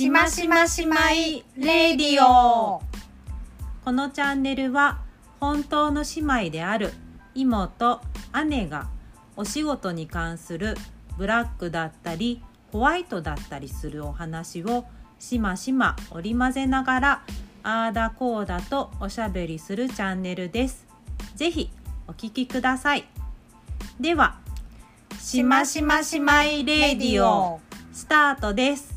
しましましまいレディオこのチャンネルは本当の姉妹である妹姉がお仕事に関するブラックだったりホワイトだったりするお話をしましま織り交ぜながらあーだこーだとおしゃべりするチャンネルです。ぜひお聞きください。では、しましましまいレディオスタートです。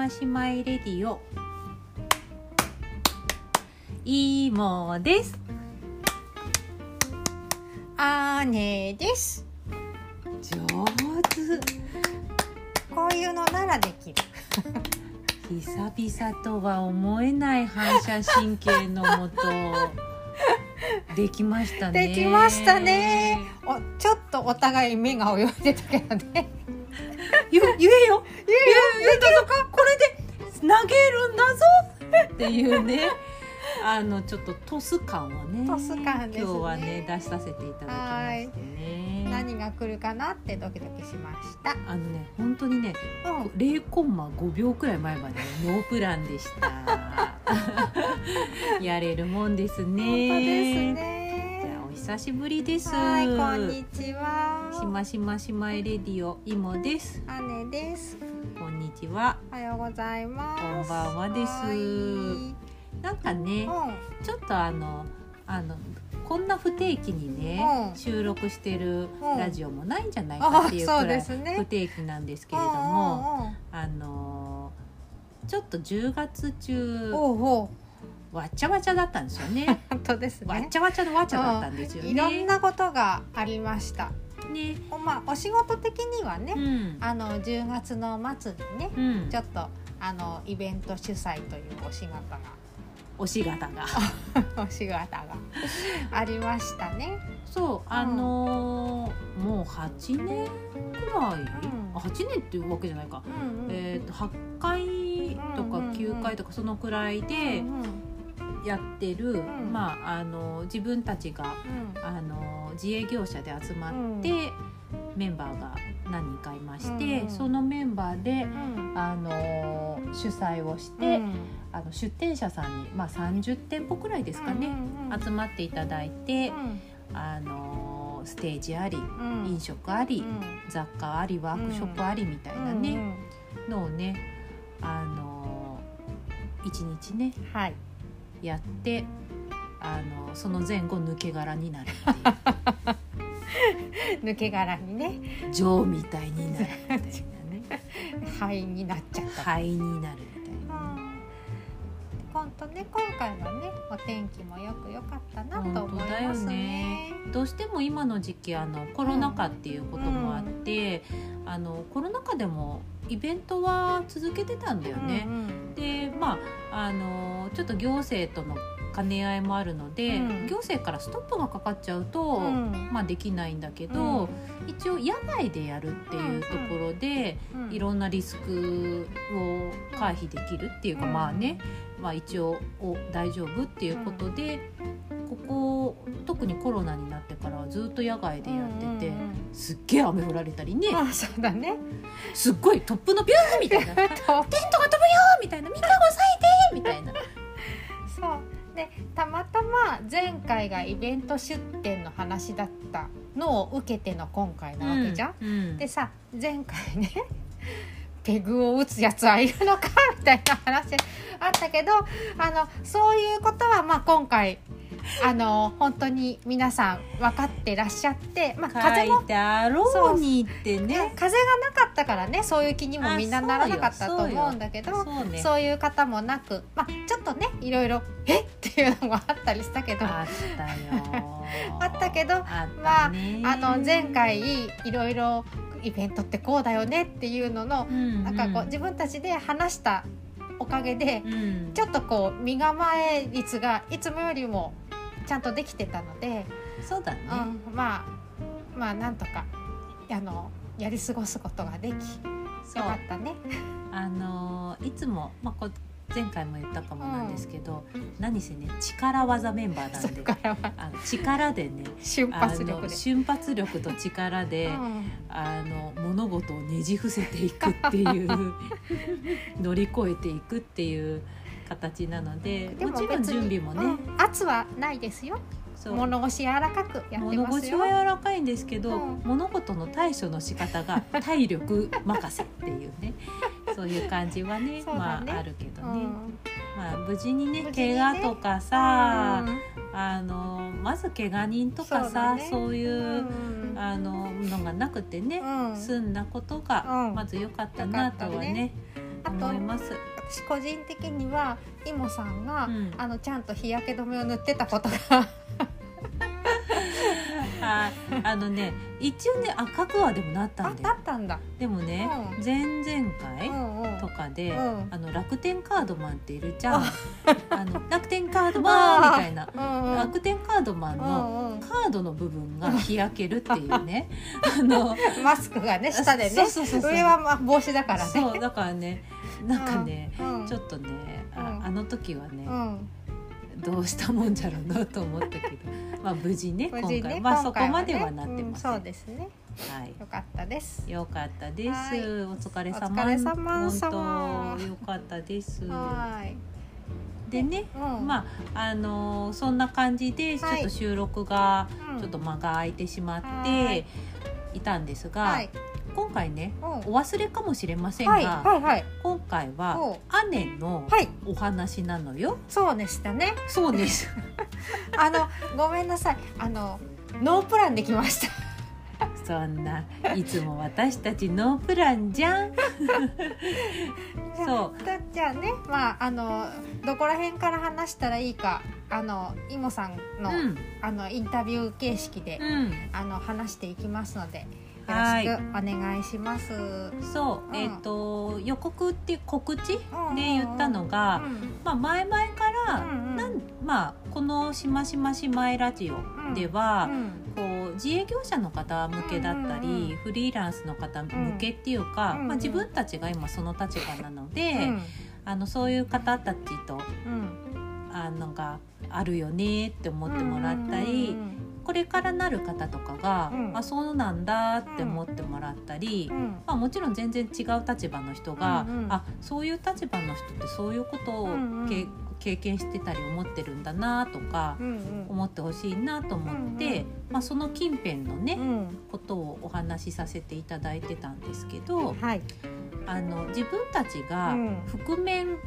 しましましまいレディオいもです。姉です。上手。こういうのならできる。久々とは思えない反射神経のもとできましたね。できましたね。おちょっとお互い目が泳いでたけどねゆ言えよ。言えよ。言えたぞかこれで投げるんだぞ。っていうね。あのちょっとトス感をね。トス感ですね。今日はね出しさせていただきましてね。何が来るかなってドキドキしました。あのね本当にねうん。0コンマ5秒くらい前までノープランでした。やれるもんですね。本当ですね久しぶりです。はいこんにちは。しましましまいレディオいもです。姉です。こんにちは。おはようございます。こんばんはです。はい。なんかねうちょっとあのあのこんな不定期にね、うん。収録してるうん。ラジオもないんじゃないんかっていうくらいですね。不定期なんですけれども、あのちょっと10月中わっちゃわちゃだったんですよね。本当ですね。わっちゃわちゃのわちゃだったんですよね。いろんなことがありました。ね、おまあお仕事的にはね、うん、あの10月の末にねうん。ちょっとあのイベント主催というお仕事おしがたが。が お仕事がありましたね。そうあのーもう8年くらい、ん。あ8年っていうわけじゃないか。うんうん。えー、と8回とかうんうんうん9回とかそのくらいでうんうんやってる、ん。まあ、あの自分たちがうん。あの自営業者で集まって、メンバーが何人かいまして、うんそのメンバーでうん。あの主催をして、うん。あの出店者さんに、まあ、30店舗くらいですかね、うんうん集まっていただいてう、ん。あのステージありうん。飲食あり、うん。雑貨ありワークショップありみたいなうんね、のをねあの一日ねうんはいやってあのその前後抜け殻になるって 抜け殻にねいうジョーみたいになるみたいなね 灰になっちゃった。灰になるみたいなね。本当ね今回はねお天気もよく良かったなと思いますね。どうしても今の時期あのコロナ禍っていうこともあって、あのコロナ禍でもイベントは続けてたんだよね。うんうん。でまああのちょっと行政との兼ね合いもあるので、うん。行政からストップがかかっちゃうと、うん。まあ、できないんだけど、一応野外でやるっていうところで、うん。いろんなリスクを回避できるっていうか、うん。まあね、まあ、一応お大丈夫っていうことで、ここ特にコロナになってからはずっと野外でやってて、うんうんうん。すっげえ雨降られたりね、あそうだね。すっごい突風のビューみたいなテントが飛ぶよみたいな。みんなが押さえてみたいな。そう。でたまたま前回がイベント出店の話だったのを受けての今回なわけじゃん。うん。でさ前回ね ペグを打つやつはいるのかみたいな話あったけどあのそういうことはまあ今回 あの本当に皆さん分かってらっしゃって、まあ、風もろうにってね。風がなかったからねそういう気にもみんなならなかったと思うんだけどそうね。そういう方もなく、まあ、ちょっとねいろいろ「え？っ!」ていうのもあったりしたけどあったよ。あったけどあったねあの前回いろいろイベントってこうだよねっていうののなんかこう自分たちで話したおかげでうんちょっとこう身構え率がいつもよりもちゃんとできてたので、そうだね。うん、まあまあなんとかあのやり過ごすことができそう。よかったね。あのいつも、まあ、こ前回も言ったかもなんですけど、何せね力技メンバーなんで。あの力でね瞬あの発力で。瞬発力と力で、うん。あの物事をねじ伏せていくっていう 乗り越えていくっていう形なのででもちろん準備もね、うん。圧はないですよ。物腰柔らかく物腰は柔らかいんですけど、うん。物事の対処の仕方が 体力任せっていうねそういう感じはねね。まああるけどね、うん。まあ無事にねね。怪我とかさ、うん。あのまず怪我人とかさそう,、いう、うん。あののがなくてね、うん。済んだことが、うん。まず良かったなとはね思います。私個人的にはイモさんが、うん。あのちゃんと日焼け止めを塗ってたことが。ああのね一応ね赤くはでもなったあんでだったんだ。でもね、うん。前々う回んうん。とかで、うん。あの楽天カードマンっているじゃん。あ。の楽天カードマンみたいな。うんうん。楽天カードマンのうんうん。カードの部分が日焼けるっていうね。あのマスクがね下でね。そうそうそうそう。上はまあ帽子だからね。そうだからねなんかね、うんちょっとねあ,、うんあの時はね、うんどうしたもんじゃろうなと思ったけど まあ無事ね今回まあそこまではなってます、うんそうですね。はいよかったです。よかったです。はいお疲れ様。お疲れ様様本当よかったです。はい。でね、うんまああのーそんな感じでちょはいっと収録がうんちょっと間が空いてしまっはていいたんですが、はい。今回ねうんお忘れかもしれませんが、はいはいはい。今回はお姉のはい。お話なのよ。そうでしたね。そうです。あのごめんなさい。あのノープランできました。そんないつも私たちノープランじゃん。そうだじゃあね、まああのどこら辺から話したらいいか、あのイモさんの、うんあのインタビュー形式で、うん。あの話していきますので、ろしくお願いします。そう、うん。えっ、と予告っていう告知でうん言ったのが、うん。まあ前々から、うんうん。なんまあこのしましましまいラジオでは、うん。こう自営業者の方向けだったり、うんうんうん。フリーランスの方向けっていうか、うんうんまあ自分たちが今その立場なので、うん。あのそういう方たちとうん。あのがあるよねって思ってもらったり、うんこれからなる方とかが、うん。あそうなんだって思ってもらったり。うん。うん。まあ、もちろん全然違う立場の人が、うんうん。あそういう立場の人ってそういうことを、うんうん。け経験してたり思ってるんだなとかうんうん。思ってほしいなと思って、うんうん。まあ、その近辺のね、うん。ことをお話しさせていただいてたんですけどはい。あの自分たちがうん。覆面、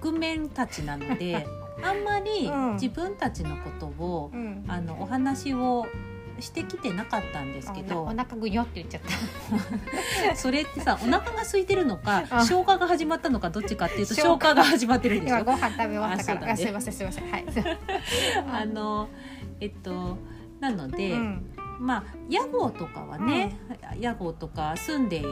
覆面たちなので あんまりうん。自分たちのことをうん。あのお話をしてきてなかったんですけどお腹ぐにょって言っちゃった。それってさお腹が空いてるのかあ。消化が始まったのかどっちかっていうと消消化化が始まってるんでしょ今ご飯食べ終わったから。ね。あすいませんすいません。はい。あのえっとなので、うん。まあ屋号とかはね、屋号とか住んでいる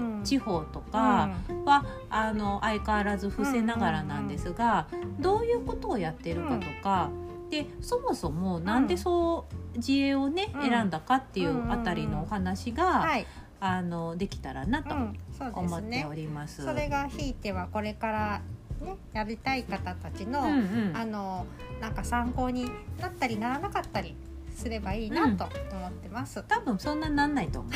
ん地方とかは、あの相変わらず伏せながらなんですが、どういうことをやってるかとか、でそもそもなんでそう自営をね、うん選んだかっていうあたりのお話が、はい。あのできたらなと思ってすねお。ります。それがひいてはこれからねやりたい方たちの、うんうんあのなんか参考になったりならなかったりすればいいなと思ってます。多分そんななんないと思う。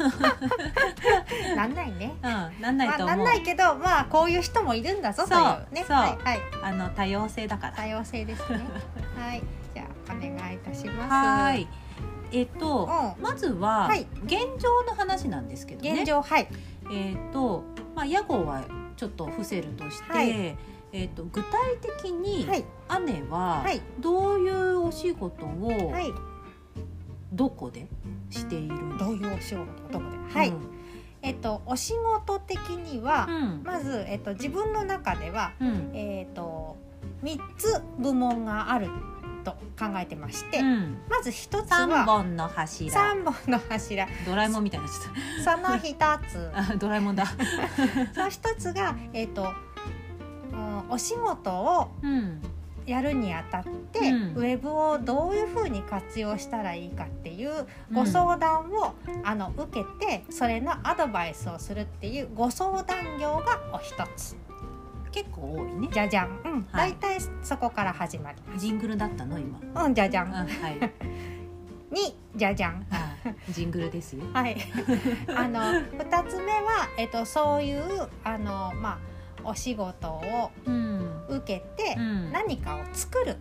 なんないね。うん、なんないまあ、と思う。なんないけどまあこういう人もいるんだぞとそういうね。そうはいはいあの多様性だから。多様性ですね。はいじゃあお願いいたします。はーい。えっと、うまずは、はい現状の話なんですけどね。現状はいえっと、まあ屋号はちょっと伏せるとして、はいえっと具体的にはい姉ははいどういうお仕事をはいどこで？しているの？どういうお仕事どこではい、うん。えっとお仕事的には、うん。まずえっと自分の中ではうん。えっと三つ部門があると考えてまして、うん。まず一つ三は本の柱。三本の柱。ドラえもんみたいになっちゃっその一つ。ドラえもんだ。その一つがえっと、うんお仕事をうんやるにあたって、うん。ウェブをどういうふうに活用したらいいかっていうご相談を、あの受けてそれのアドバイスをするっていうご相談業がお一つ。結構多いね。じゃじゃん、うん。はい。大体そこから始まり。ジングルだったの今。うんじゃじゃん。あはい。にじゃじゃん。あジングルですよ。はい、あの2つ目は、えっと、そういうあの、まあ、お仕事をうん受けてうん。何かを作る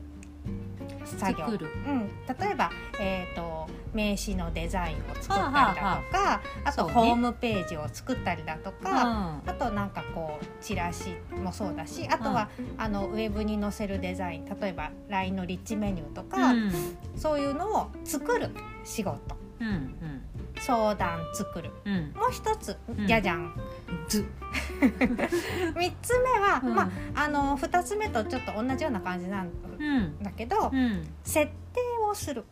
作業、うん、例えば、えー、と名刺のデザインを作ったりだとか、はあはあとホームページを作ったりだとか、ああとなんかこうチラシもそうだしあとは、あのウェブに載せるデザイン例えば LINE のリッチメニューとか、うん。そういうのを作る仕事。うん相談作る。うん。うんもう一つうん。じゃじゃん、ず。三つ目は、うん。まああの二つ目とちょっと同じような感じなんうんだけど、うん。設定をする。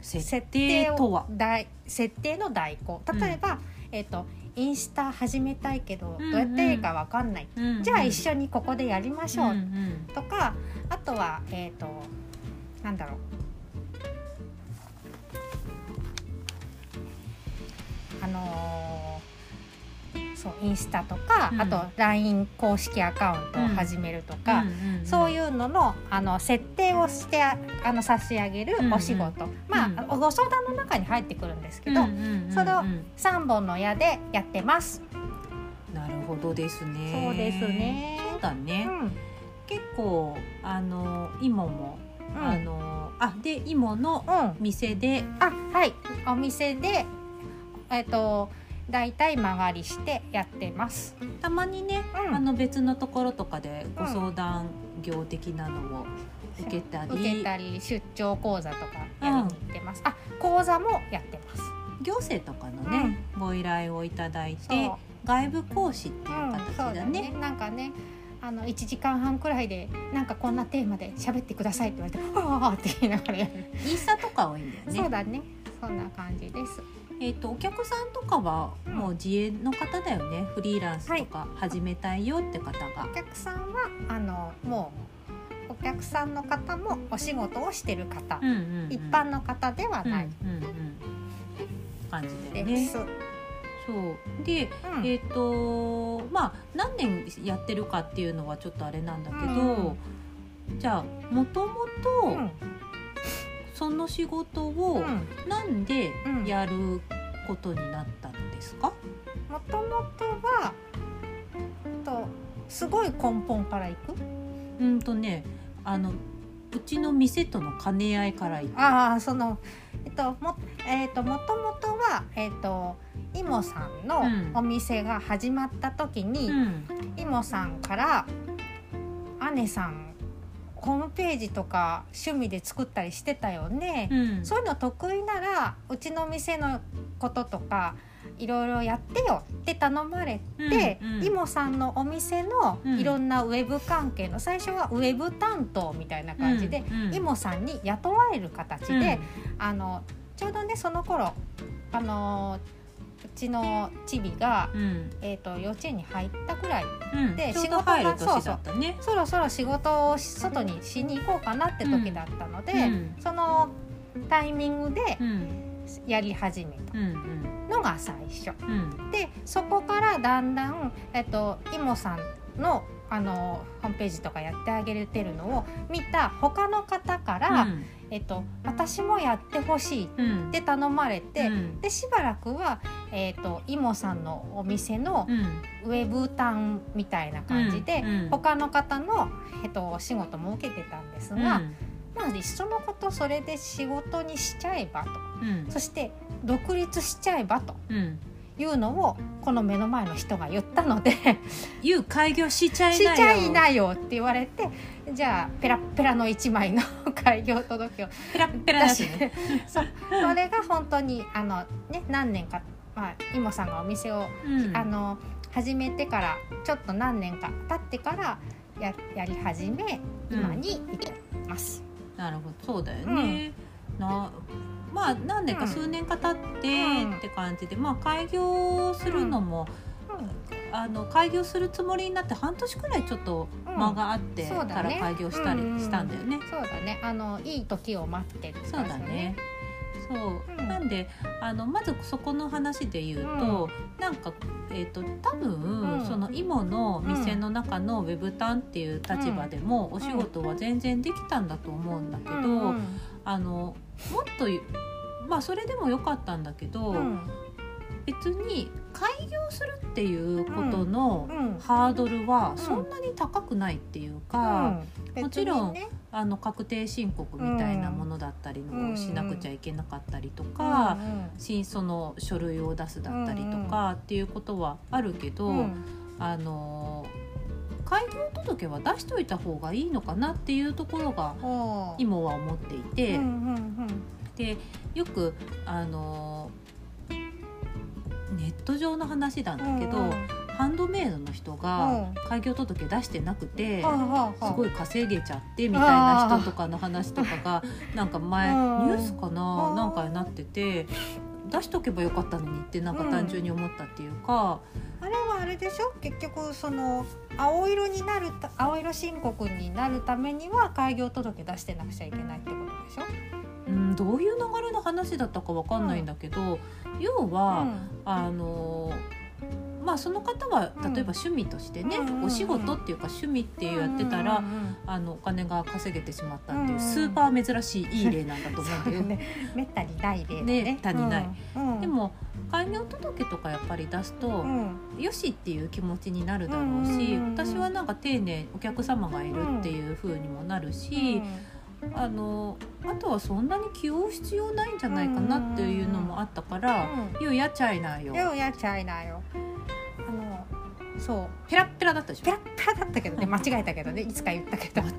設定とは？代設定の代行。例えば、えっ、とインスタ始めたいけどうんどうやっていいかわかんない、じゃあ一緒緒にここでやりましょう、ん。とかあとはえっ、となんだろうあのーそうインスタとか、うん。あと LINE 公式アカウントを始めるとか、そういううののあの設定をしてああの差し上げるお仕事、まあ、ご相談の中に入ってくるんですけど、それを3本の矢でやってます。なるほどですね。そうですね。そうだね、うん。結構あの芋も、うん。あのあで芋のうん。店であはい。お店でえっ、とだいたい間借りしてやってます。たまにね、うんあの別のところとかでご相談業的なのを受けたり、受けたり出張講座とかやりに行ってます。あ講座もやってます。行政とかのね、ご依頼をいただいて外部講師っていううん、形そうだだね。ね。なんかね。あの1時間半くらいでなんかこんなテーマで喋ってくださいって言われて「はあ」って言いながらやる、インスタとか多いんだよね。そうだねそんな感じですえっ、とお客さんとかはもう自営の方だよね。フリーランスとか始めたいよって方が。お客さんはあのもうお客さんの方もお仕事をしてる方、うんうんうん。一般の方ではない。うんうんうん感じだよね。そう。でうん。えっ、とまあ何年やってるかっていうのはちょっとあれなんだけど、うん。じゃあもともうとんその仕事うをん。なんでうん。やることになったんですか？もともとはとすごい根本からいく？うんとねあのうちの店との兼ね合いからいく。ああそのえっともえっともともとはえっとイモさんのうん。お店が始まった時に、うん。イモさんから「姉さんホームページとか趣味で作ったりしてたよね」うん。そういうの得意ならうちの店のこととかいろいろやってよ。って頼まれて、うんうん。イモさんのお店のうん。いろんなウェブ関係の最初はウェブ担当みたいな感じで、うんうん。イモさんに雇われる形で、あのちょうどねその頃あのうちのチビが、うん。うんえー、と幼稚園に入ったぐらいうん。でちょうど入る年だった。ね。そろそろ仕事を外にしに行こうかなって時だったので、うん。そのタイミングでうん。やり始めたうんうん。のが最初。うん。でそこからだんだん、えっと、イモさんのあのホームページとかやってあげてるのを見た他の方から、えっと、私もやってほしいっうん。て頼まれて、うん。でしばらくは、えっと、イモさんのお店のうん。ウェブ担みたいな感じで、うん。うん。他の方の、えっと、お仕事も受けてたんですが、まあいっそのことそれで仕事にしちゃえばと。うん。そして独立しちゃえばと。うんいうのをこの目の前の人が言ったので言う開業しちゃいしなよ。ちゃいなよって言われてじゃあペラッペラの1枚の開業届をペラッペラだしね。そうそれが本当にあの、ね、何年か、まあ、イモさんがお店を、うん。あの始めてからちょっと何年か経ってからややり始め今に至ります。なるほど。そうだよね、なまあ何年かうん。数年か経ってうん。って感じで、まあ開業するのも、あの開業するつもりになって半年くらいちょっと間があってから開業したりうん。うんしたんだよね。そうだね。あのいい時を待ってそうだね。そう、うん。なんであのまずそこの話で言うと、なんかえっ、と多分、うん。その今の店の中のウェブタンっていう立場でも、お仕事は全然できたんだと思うんだけど、うん。うん。あのもっとまあそれでもよかったんだけど、うん別に開業するっていうことのうんハードルはそんなに高くないっていうか、うん。もちろんあの確定申告みたいなものだったりのをしなくちゃいけなかったりとか、新その書類を出すだったりとかっていうことはあるけど、うんうん。あの開業届は出しといた方がいいのかなっていうところが今は思っていて、うんうんでよくあのネット上の話なんだけど、うんうん。ハンドメイドの人がう開業届出してなくて。はあはあすごい稼げちゃってみたいな人とかの話とかがなんか前ニうんュースかなうんなんかになってて出しとけばよかったのにってなんか単純に思ったっていうか、あれはあれでしょ？結局その青色になるた青色申告になるためには開業届出してなくちゃいけないってことでしょ、うん、どういう流れの話だったかわかんないんだけど、要は、あのまあその方はうん。例えば趣味としてね、うんうんうん。お仕事っていうか趣味っていうやってたら、うんうんうん。あのお金が稼げてしまったっていう、うんうん。スーパー珍しいいい例なんだと思うんだよね。めったにない例だね。ったにない、うんうん。でも開業届とかやっぱり出すと、うん。よしっていう気持ちになるだろうし、うんうんうんうん。私はなんか丁寧お客様がいるっていう風にもなるし、あのあとはそんなに気負う必要ないんじゃないかなっていうのもあったから「ようやっちゃいなよ」ようやっちゃいなよそう。ペラッペラだったでしょ？ペラッペラだったけどね間違えたけどねいつか言ったけど。間違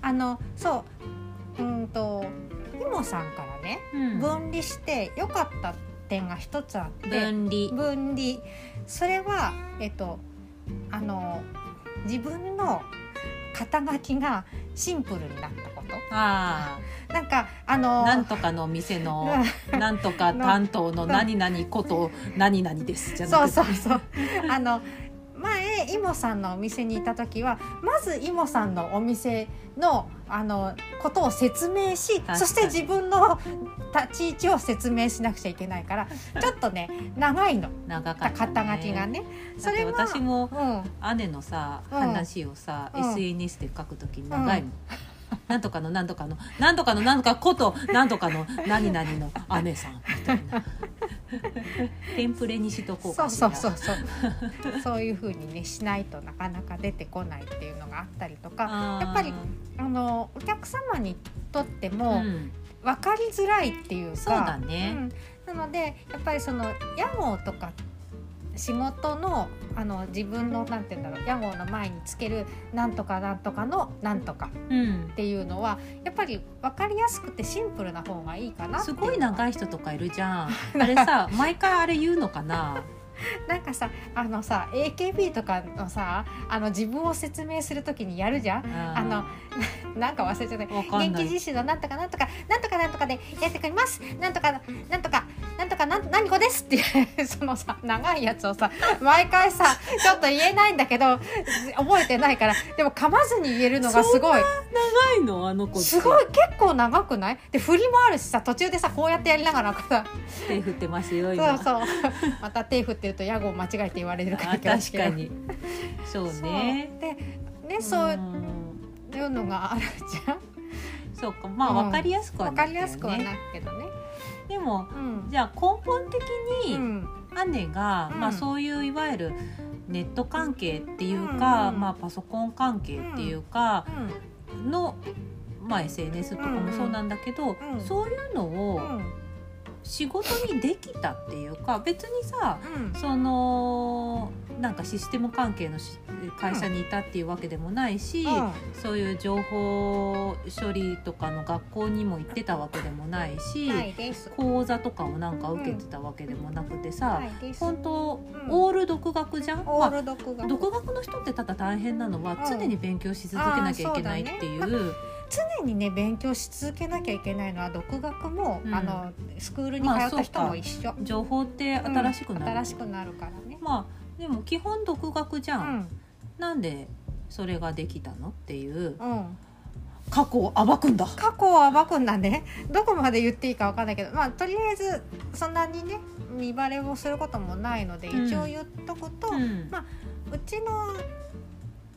あのそう。うんとイモさんからねい、うん。分離して良かった点が一つあって分離。分離。それはえっとあの自分の肩書きがシンプルになったことあなんかああのなんとかの店の なんとか担当の何々こと何々です。じゃなくて。そうそうそう。あの前イモさんのお店にいた時はまずイモさんのお店のあのことを説明しそして自分の立ち位置を説明しなくちゃいけないから ちょっとね長いの。長かった、ね、肩書きがね。だって私もうん。姉のさうん。話をさ、うん。SNS で書くときに長いもん、なんとかのなんとかのなんとかのなんとかことなんとかの何々の姉さんみたいな。テンプレにしとこうそうそうそうそう。そういう風にねしないとなかなか出てこないっていうのがあったりとか。やっぱりあのお客様にとってもうん。分かりづらいっていうか、そうだね、うん、なのでやっぱりその屋号とか仕事のあの自分のなんて言うんだろう屋号の前につけるなんとかなんとかのなんとかうん。っていうのはやっぱり分かりやすくてシンプルな方がいいかなってすごい長い人とかいるじゃん。あれさ毎回あれ言うのかな？なんかさあのさ AKB とかのさあの自分を説明するときにやるじゃん。あの なんか忘れちゃった。元気実習のなんとかなんとかなんとかなんとかでやってくれます。なんとかなんとかなんとかなん何個ですっていう そのさ長いやつをさ毎回さちょっと言えないんだけど覚えてないからでも噛まずに言えるのがすごい。長いの？あの子すごい。結構長くない？で振りもあるしさ途中でさこうやってやりながらさ手振ってますよそう今そう。また手振ってると屋号間違えて言われるからあ確かに。そう。そうね。でねそううんいうのがあるじゃん。そうか。まあうん。わかりやすくはわかりなったよね。やすくはないけどね。でもうん。じゃあ根本的に、うん。姉が、うん。まあ、そういういわゆるネット関係っていうか、うん。まあ、パソコン関係っていうかの、まあ、SNS とかもそうなんだけど、うん。そういうのうをん仕事にできたっていうか別にさうん。そのなんかシステム関係のし会社にいたっていうわけでもないし、そういう情報処理とかの学校にも行ってたわけでもないし。講座とかをなんか受けてたわけでもなくてさ、ないです。本当、うん。オール独学じゃん、まあル独学。の人ってただ大変なのはうん。常に勉強し続けなきゃいけないっていう常にね勉強し続けなきゃいけないのは独学も、うん。あのスクールに通った人も一緒。情報って新しくなる、うん新しくなるからね。まあでも基本独学じゃ、うん。んなんでそれができたのっていう。うん。過去を暴くんだ。過去を暴くんだね。どこまで言っていいかわかんないけど。まあとりあえずそんなにね見バレをすることもないのでうん。一応言っとくと、ううんちの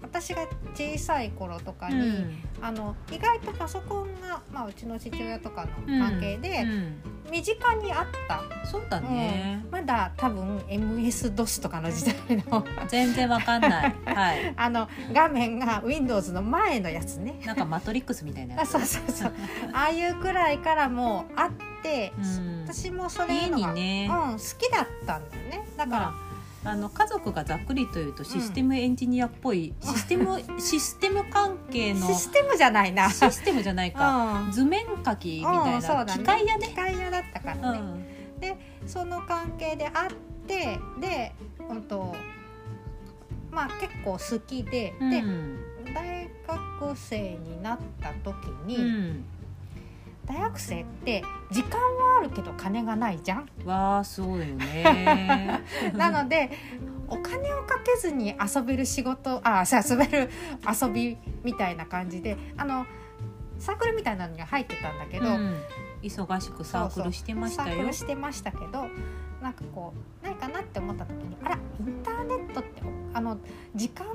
私が小さい頃とかに、うん。あの意外とパソコンが、まあ、うちの父親とかの関係でうん。身近にあった、そうだね、まだ多分 MS-DOS とかの時代の。全然わかんない。はい。あの画面が Windows の前のやつね。なんかマトリックスみたいなやつ。あそうそうそう。ああいうくらいからもうあって、うん。私もそれが、にね、うん、好きだったんだよね。だから、まあ、あの家族がざっくりというとシステムエンジニアっぽい、システム システム関係のシステムじゃないな。システムじゃないか、うん。図面書きみたいな、うんね。機械屋ね。機械屋だったからね、うん。その関係であってで本当まあ結構好きで、うん。で大学生になった時に、うん大学生って時間はあるけど金がないじゃん。わあそうだよね。なのでお金をかけずに遊べる仕事あ遊べる遊びみたいな感じであのサークルみたいなのには入ってたんだけど、うん。忙しくサークルしてましたよ。サークルしてましたけどなんかこうないかなって思った時にあらインターネットってあの時間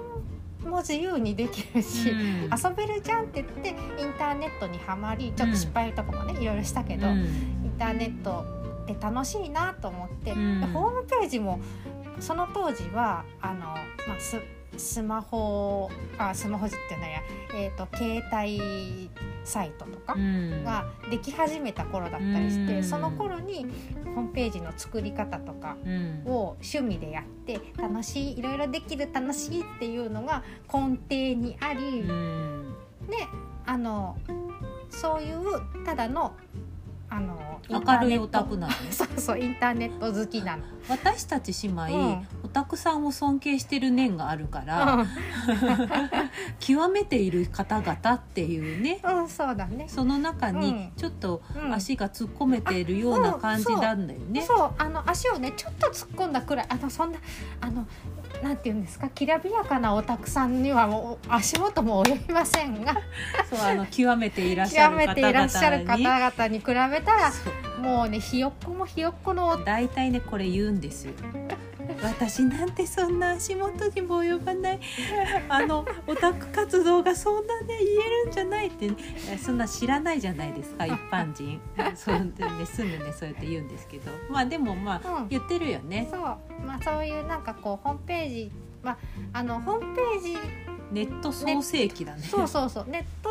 も自由にできるし、うん。遊べるじゃんって言ってインターネットにはまりちょっと失敗とかもね、いろいろしたけど、うん。インターネットって楽しいなと思って、ホームページもその当時はあの、まあ、ススマホあスマホっていうのや、えー、と携帯サイトとかうん。ができ始めた頃だったりして、うん。その頃にホームページの作り方とかうん。を趣味でやって楽しいいろいろできる楽しいっていうのが根底にあり、うん。であのそういうただのあの明るいオタクなのね。そうそうインターネット好きなの。私たち姉妹、うん。オタクさんを尊敬してる念があるから、極めている方々っていうね。うん、うん、そうだね。その中にうん。ちょっとうん。足が突っ込めているような感じなんだよね。そうあの足をねちょっと突っ込んだくらいあのそんなあのなんていうんですか？きらびやかなおたくさんにはもう足元も及びませんが。そうあの極めていらっしゃ極る方方々に比べたらもうねひよっこもひよっこの大体ねこれ言うんですよ。私なんてそんな足元にも及ばない。あのオタク活動がそんなね言えるんじゃないって、ね、そんな知らないじゃないですか 一般人。そうでねすぐねそうやって言うんですけど。まあでもまあうん。言ってるよね。そうまあそういうなんかこうホームページまああのホームページネット創世記だね。そうそうそう。ネット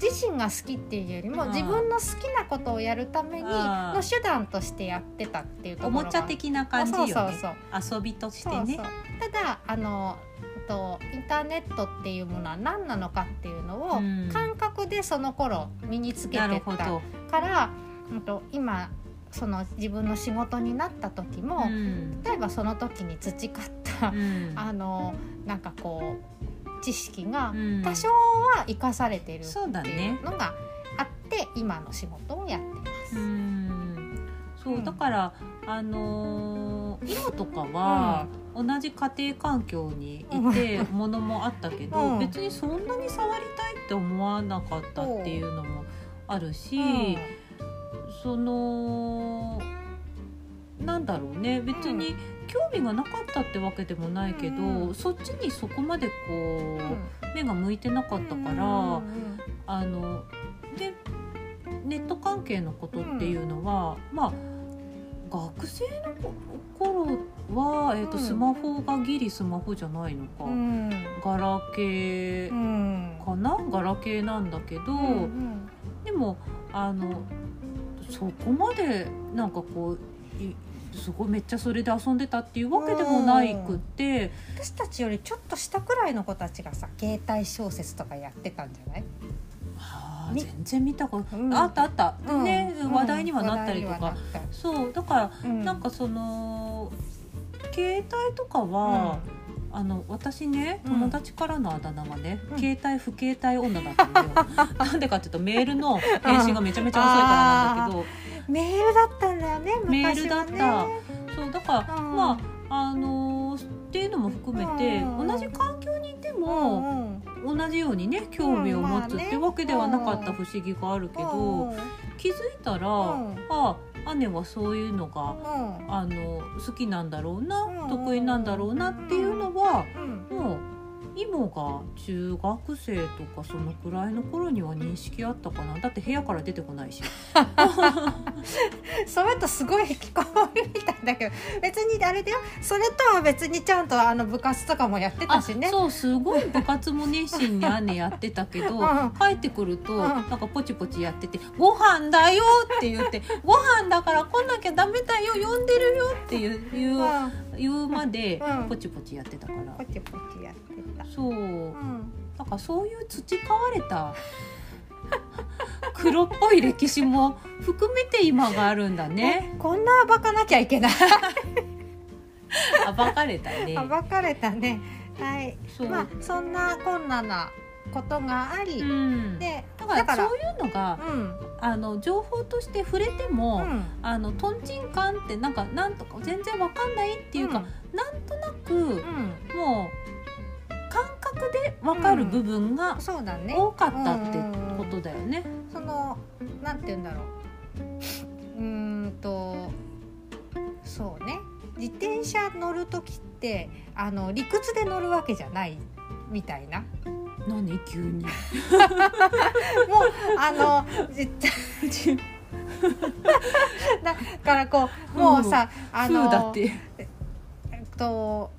自身が好きっていうよりもうん。自分の好きなことをやるためにうん。の手段としてやってたっていうところが。おもちゃ的な感じよね。そうそうそう。遊びとしてね。ただあのとインターネットっていうものは何なのかっていうのをうん。感覚でその頃身につけてったから、うんと今その自分の仕事になった時も、うん。例えばその時に培った、うん。あのなんかこう知識がうん。多少は生かされてるってそうだいねうのがあって今の仕事をやってます。うん。そう、うん。だからあのー今とかは、同じ家庭環境にいて ものもあったけど、うん。別にそんなに触りたいって思わなかったっていうのもあるし、うんそのなんだろうね。別に興味がなかったってわけでもないけど、うん。そっちにそこまでこう、うん。目が向いてなかったから。うんあのでネット関係のことっていうのは、まあ学生の頃は、えーとうん。スマホがギリスマホじゃないのか、うん。ガラケーうん。かなガラケーなんだけど、うん。でもあのそこまでなんかこういすごいめっちゃそれで遊んでたっていうわけでもないくって、私たちよりちょっと下くらいの子たちがさ携帯小説とかやってたんじゃない、はあみ全然見たこと、うん。あったあった、ねうん。話題にはなったりとか。そうだからたうん。なんかその携帯とかは、あの私ねうん。友達からのあだ名がね、うん。携帯不携帯女だったんだよな。んでかっていうとメールの返信がめちゃめちゃ遅いからなんだけど、メールだったんだよねメールだった。そうだから、うん。まああのーっていうのも含めて、うん。同じ環境にいてうも、同じようにね興味を持つってわけではなかったうん。不思議があるけど、うん。気づいたら、うん。あ姉はそういうのがうん。あの好きなんだろうな、うん。得意なんだろうなっていうのは、うんもう妹が中学生とかそのくらいの頃には認識あったかな。だって部屋から出てこないし。それとすごい引きこもりみたいだけど別にあれだよ。それとは別にちゃんとあの部活とかもやってたあしね。そうすごい部活も熱心に姉やってたけど、うん。帰ってくると、うん。なんかポチポチやってて「ご飯だよ」って言って「ご飯だから来なきゃダメだよ呼んでるよ」っていう言うまでうん。ポチポチやってたから、ポチポチやってた。そう。うん。なんかそういう培われた 黒っぽい歴史も含めて今があるんだね。こんな暴かなきゃいけない。暴かれたね。暴かれたね。はい。まあそんなこんななことがあり、うん、でだからそういうのがうん。あの情報として触れてうも、ん。あのとんちんかんってなんかなんとか全然わかんないっていうか、なんとなくうん、うんもう感覚でわかる部分が多かったってことだよね。そのなんて言うんだろう。うーんとそうね。自転車乗る時ってあの理屈で乗るわけじゃないみたいな。も何？急に。うあのじ だからこうもうさ、あ風のだってえっと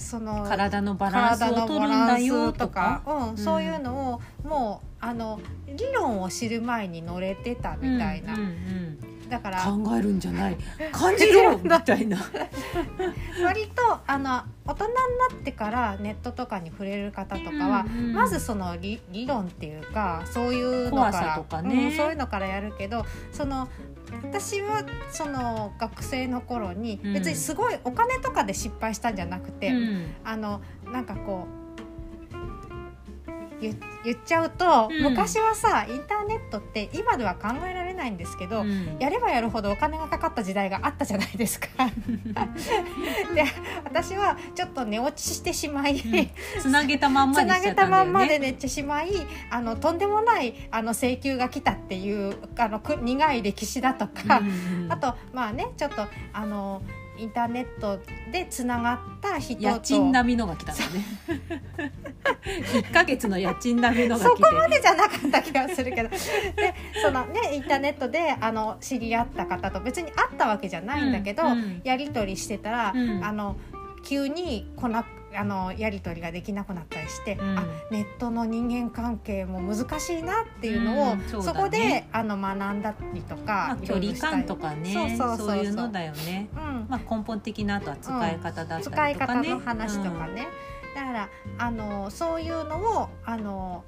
その体のバランスを取るんだよとか。うんそういうのをもうあの理論を知る前に乗れてたみたいな、うんうんだからうん考えるんじゃない。感じろみたいな。割とあの大人になってからネットとかに触れる方とかは、うんうんまずその理理論っていうかそういうのか怖さらとかね。うんそういうのからやるけどその私はその学生の頃にうん。別にすごいお金とかで失敗したんじゃなくて、うん。あのなんかこう言言っちゃうと、うん。昔はさインターネットって今では考えられないんですけど、うん。やればやるほどお金がかかった時代があったじゃないですか。で私はちょっと寝落ちしてしまい、つなげたまんまつなにしちゃったげたまん寝てしまいあのとんでもないあの請求が来たっていうあのく苦い歴史だとか、うんうん。あとまあねちょっとあのインターネットでつながった人と家賃並みのが来たんだね。一ヶ月の家賃並みのが来て。そこまでじゃなかった気がするけどでそのねインターネットであの知り合った方と別に会ったわけじゃないんだけど、うんうんやり取りしてたら、うんあの急にこなあのやり取りができなくなったりして、うん。あネットの人間関係も難しいなっていうのを、うんそうそこであの学んだりとか、まあ、距離感とかねそうそうそうそう。そういうのだよね。うん。まあ、根本的なあとは使い方だったりとか使ね。い方の話とかね、だからあのそういうのをあの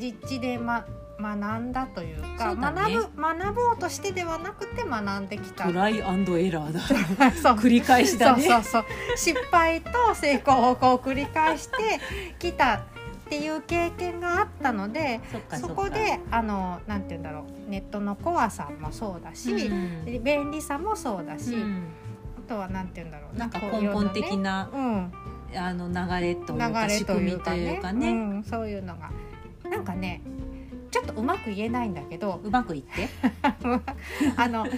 実地で、ま、学んだというかそうだね。学ぶ学ぼうとしてではなくて学んできた。トライアンドエラーだ。そう。繰り返しだね。そうそうそう。失敗と成功をこう繰り返してきたっていう経験があったのでそっかそそっか。こであのなんて言うんだろう。ネットの怖さもそうだし、うん。便利さもそうだし、うん。あとはなんて言うんだろうなんかこうい根本ろんなね的なうん、あの流れというか流れと仕組みというかねいうかね。うん、そういうのが。なんかねちょっとうまく言えないんだけど うまくいって。あの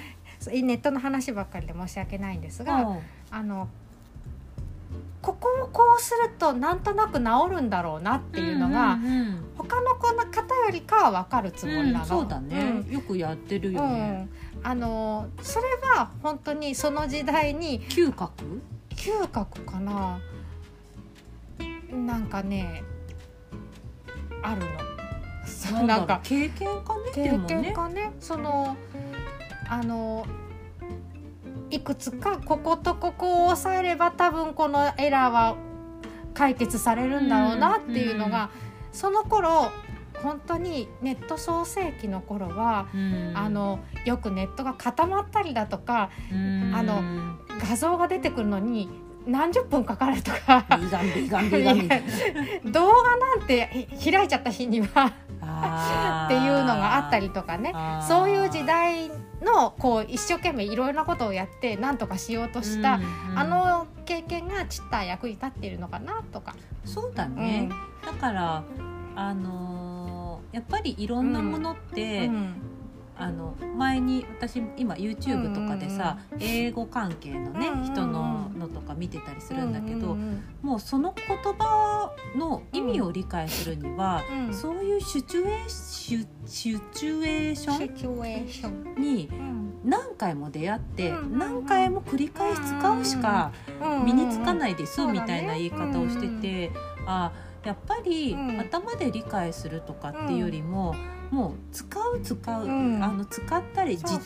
ネットの話ばっかりで申し訳ないんですが、うん。あのここをこうするとなんとなく治るんだろうなっていうのが、んうんうん。他の子の方よりかは分かるつもりなの。うんそうだね、よくやってるうんよね、うん。あのそれは本当にその時代に嗅覚？嗅覚かな。なんかねあるの。そうなんか経験かねで経験かね。そのあのいくつかこことここを押さえれば多分このエラーは解決されるんだろうなっていうのが、その頃本当にネット創世期の頃は、うん。あのよくネットが固まったりだとかうん。あの画像が出てくるのに何十分かかるとか。動画なんてひ開いちゃった日にはあっていうのがあったりとかね。そういう時代のこう一生懸命いろいろなことをやって何とかしようとした、うんうん。あの経験がちった役に立っているのかなとか。そうだね、だからあのーやっぱりいろんなものって、うんあの前に私今 YouTube とかでさ、英語関係のね、うんうんうん。人ののとか見てたりするんだけど、うんうんもうその言葉の意味を理解するには、うん。そういうシチュエーシュシチュエーショシチュエーション。ンにうん。何回も出会って、うんうんうん。何回も繰り返し使うしかうん身につかないです、うんうんみたいな言い方をしてて、あやっぱりうん。頭で理解するとかっていうよりも、もう使う使う、うん。あの使ったり自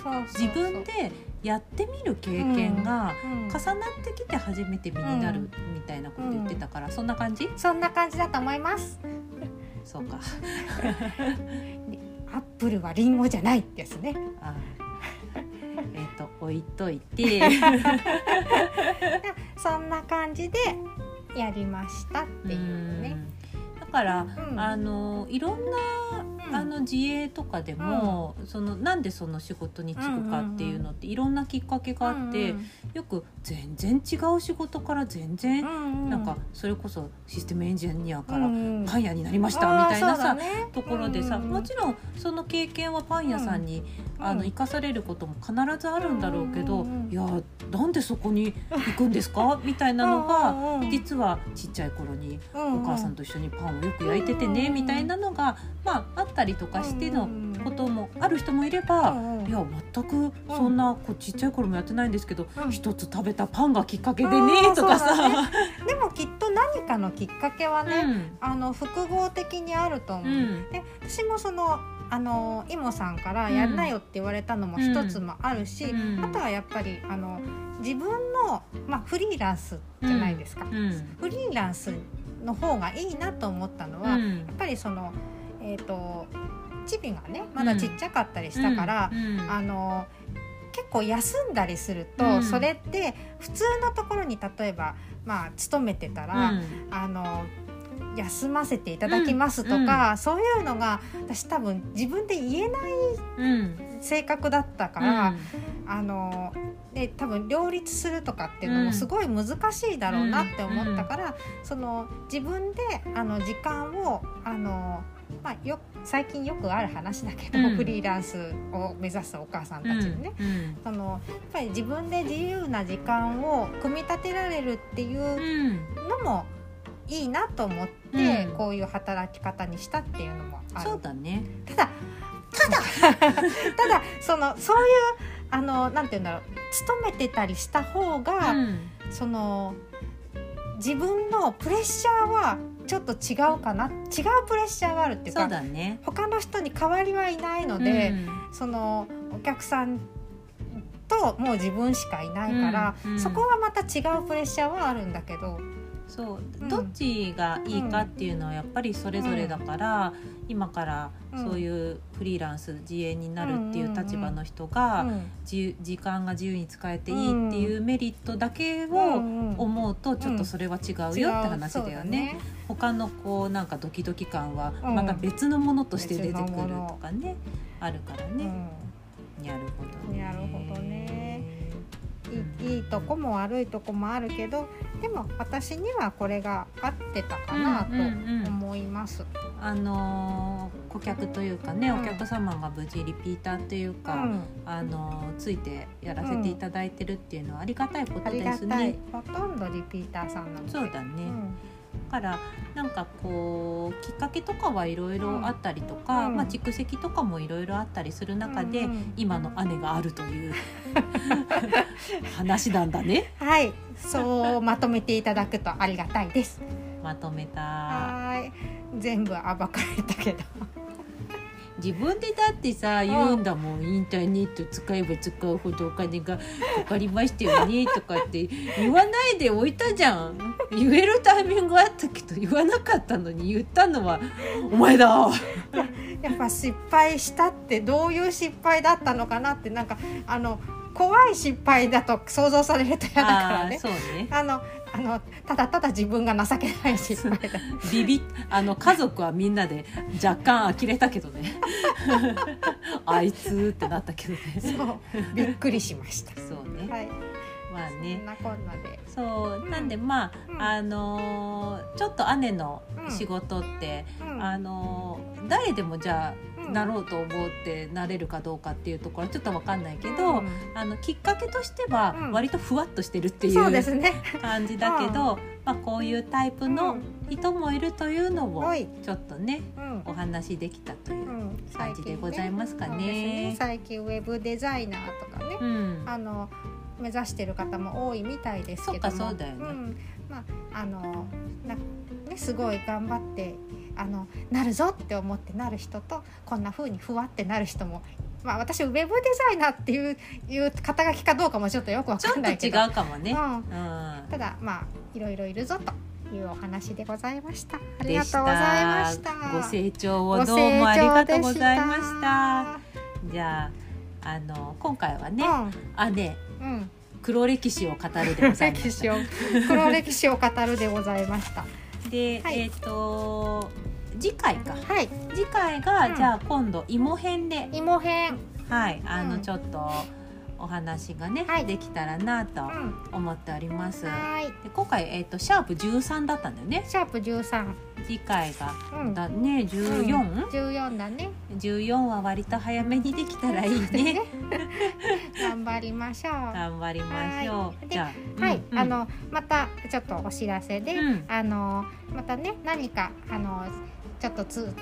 分でやってみる経験がうん。重なってきて初めて身になるみたいなこと言ってたから、そんな感じ？そんな感じだと思います。そうか。アップルはリンゴじゃないですね。あ。えっ、と置いといて。そんな感じでやりましたっていうね。うん。だから、うん。あのいろんなうんあの自営とかでも、そのなんでその仕事に就くかっていうのっていろんなきっかけがあって、うんよく全然違う仕事から全然、うんなんかそれこそシステムエンジニアからうんパン屋になりましたみたいなさ、ところでさ、うんもちろんその経験はパン屋さんに、あの生かされることも必ずあるんだろうけど、うんいやなんでそこに行くんですか？みたいなのが、実はちっちゃい頃におお母さんと一緒にパンをよく焼いててね、うん。みたいなのが、まあ、あったりとかしてのこともある人もいれば、いや全くそんなこうちっちゃい頃もやってないんですけど、うん。一つ食べたパンがきっかけでうんねとかさ。でもきっと何かのきっかけはね、うん。あの複合的にあると思う、うん。で私もそのあのイモさんからやんなよって言われたのも一つもあるし、うん。あとはやっぱりあの自分の、まあ、フリーランスじゃないですか、うん。フリーランスの方がいいなと思ったのは、やうん。っぱりそのえっ、とチビがねまだちっちゃかったりしたから、うんあの結構休んだりすると、うん。それって普通のところに例えばまあ勤めてたら、うん。あの休ませていただきますとか、そういうのが私多分自分で言えないうん。性格だったから、あので多分両立するとかっていうのうん。もすごい難しいだろうなって思ったから、その自分であの時間をあの、まあ、よ最近よくある話だけど、うん。フリーランスを目指すお母さんたちにね、うんそのやっぱり自分で自由な時間を組み立てられるっていううん。のもいいなと思って、うん。こういう働き方にしたっていうのもある。そうだね。ただただ ただそのそういうあのなんて言うんだろう勤めてたりした方が、うん。その自分のプレッシャーはちょっと違うかな？違うプレッシャーがあるっていうそうね。他の人に代わりはいないので、そのお客さんともう自分しかいないから、うんうん。そこはまた違うプレッシャーはあるんだけど、そううん。どっちがいいかっていうのはやっぱりそれぞれだから、今からそういうフリーランス自営になるっていう立場の人が、時間が自由に使えていいっていうメリットだけを思うとちょっとそれは違うよって話だよね。他のこうなんかドキドキ感はうん。また別のものとして出てくるとかね、あるからね。うん。なるほどね。なるほどね。いいいいとこも悪いとこもあるけどでも私にはこれが合ってたかなとうんうんうん。思います。あのー顧客というかね、うん。お客様が無事リピーターというか、うん。あのーついてやらせていただいてるっていうのはありがたいことですね。ほとんどリピーターさんなのでそうだね、からなんかこうきっかけとかはいろいろあったりとか、うん。まあ、蓄積とかもいろいろあったりする中で、うんうん。今の姉があるという話なんだね。はい。そうまとめていただくとありがたいです。まとめた。はい。全部暴かれたけど自分でだってさ言うんだもん、インターネット使えば使うほどお金がかかりましたよねとかって言わないでおいたじゃん。言えるタイミングあったけど言わなかったのに言ったのはお前だ。やっぱ失敗したってどういう失敗だったのかなってなんかあの怖い失敗だと想像されると嫌だからね。あー。そうね。あのあのただただ自分が情けないし。ビビあの家族はみんなで若干呆れたけどね。あいつってなったけどね。そう。びっくりしました。そうね、はいまあね。そんなこんなで。そう。なんでまあ、うん。あのーちょっと姉の仕事って、うん。あのー誰でもじゃあ、うんなろうと思ってなれるかどうかっていうところはちょっと分かんないけど、うん。あのきっかけとしてはうん。割とふわっとしてるっていそう感じだけど、まあ、こういうタイプの人もいるというのをはい。ちょっとねうん。お話できたというう。ん。感じでございますかね。最近ウェブデザイナーとかね。うん。あの目指してる方も多いみたいですけども。まああのなねすごい頑張ってあのなるぞって思ってなる人とこんな風にふわってなる人もまあ私ウェブデザイナーっていういう肩書きかどうかもちょっとよくわかんないけど。うかもね。うん。うん。ただまあいろいろいるぞというお話でございました。ありがとうございました。ご清聴をごどうもありがとうございました。じゃああの今回はね、姉うん、うん、黒歴史を語るでございまし歴史を黒歴史を語るでございました。た。で、はい。えっ、と次回か。はい、次回が、うん。じゃあ今度芋編で。芋編、はいあの、うん。ちょっとお話がね、はいできたらなとうん、思っております。はい、で今回えっ、とシャープ13だったんだよね。シャープ十三、次回が、うん、だね14、十四だね。14は割と早めにできたらいいね。頑張りましょう。頑張りましょはい。う。じゃあ、はい、うんあ、のまたちょっとお知らせで、うんあのまたね何かあのちょっとつ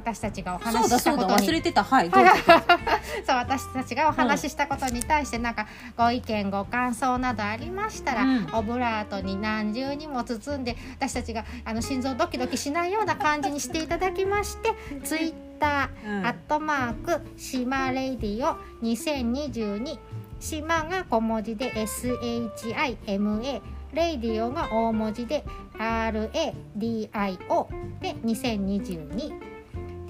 私たちがお話ししたことに。忘れてた。はい そう私たちがお話ししたことに対してなんかご意見ご感想などありましたら、うん。オブラートに何重にも包んで私たちがあの心臓ドキドキしないような感じにしていただきましてツイッターうん。アットマーク島レディオ2022島が小文字で SHIMA radio が大文字で RADIO で2022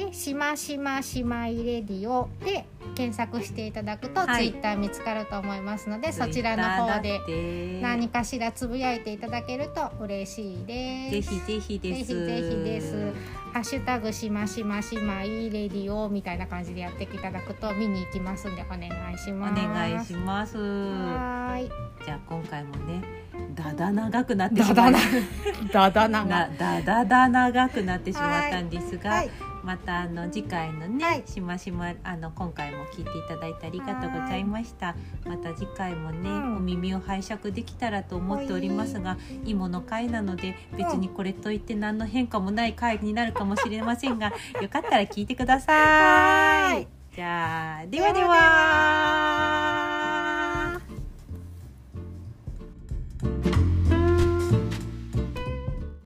でしましましまいレディオで検索していただくと、はいツイッター見つかると思いますのでそちらの方でで何かしらつぶやいていただけると嬉しいです。ぜひぜひですぜひぜひです。ハッシュタグしましましまいレディオみたいな感じでやっていただくと見に行きますんでお願いしおます。願いしますはーい。じゃあ今回もねだだ長くなってしまいだだな。だだななだだだ長くなってしまったんですが、はい。またあの次回のね、はい。しましまあの今回も聞いていただいてありがとうございました。また次回もね、うん。お耳を拝借できたらと思っておりますが芋の回なので別にこれといって何の変化もない回になるかもしれませんが よかったら聞いてください。じゃあではでは